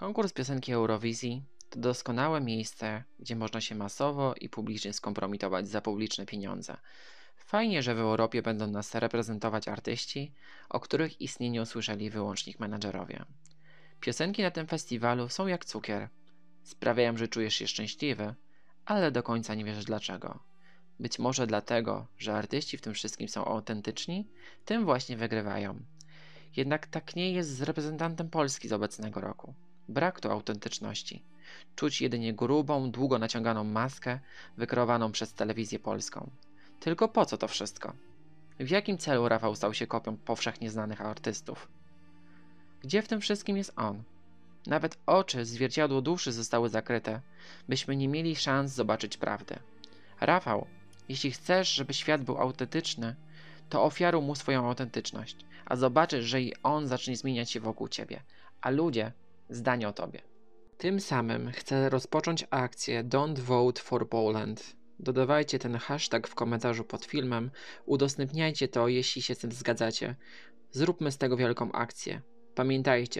Konkurs piosenki Eurowizji to doskonałe miejsce, gdzie można się masowo i publicznie skompromitować za publiczne pieniądze. Fajnie, że w Europie będą nas reprezentować artyści, o których istnieniu słyszeli wyłącznie menadżerowie. Piosenki na tym festiwalu są jak cukier. Sprawiają, że czujesz się szczęśliwy, ale do końca nie wiesz dlaczego. Być może dlatego, że artyści w tym wszystkim są autentyczni, tym właśnie wygrywają. Jednak tak nie jest z reprezentantem Polski z obecnego roku. Brak tu autentyczności. Czuć jedynie grubą, długo naciąganą maskę wykreowaną przez telewizję polską. Tylko po co to wszystko? W jakim celu Rafał stał się kopią powszechnie znanych artystów? Gdzie w tym wszystkim jest on? Nawet oczy, zwierciadło duszy zostały zakryte, byśmy nie mieli szans zobaczyć prawdy. Rafał, jeśli chcesz, żeby świat był autentyczny, to ofiaruj mu swoją autentyczność, a zobaczysz, że i on zacznie zmieniać się wokół ciebie, a ludzie zdanie o tobie. Tym samym chcę rozpocząć akcję Don't Vote for Poland. Dodawajcie ten hashtag w komentarzu pod filmem, udostępniajcie to, jeśli się z tym zgadzacie. Zróbmy z tego wielką akcję. Pamiętajcie,